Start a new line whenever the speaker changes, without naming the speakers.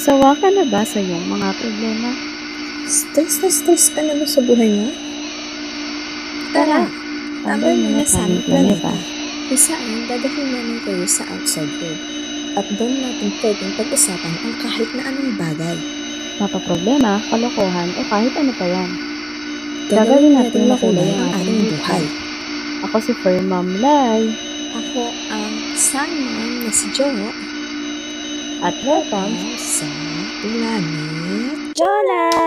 Sawa ka na ba sa iyong mga problema?
Stress na stress ka na ba sa buhay mo? Tara, tambay muna sa aming planeta. Kung saan dadalhin namin kayo sa outside world. At doon natin pwedeng pag-usapan ang kahit na anong bagay.
Mapaproblema, kalokohan, o kahit ano pa yan.
Gagawin natin makulay ang ating buhay.
Ako si Fermam Lai.
Ako ang Simon na si Joe
At welcome
sa Planet
Jolay!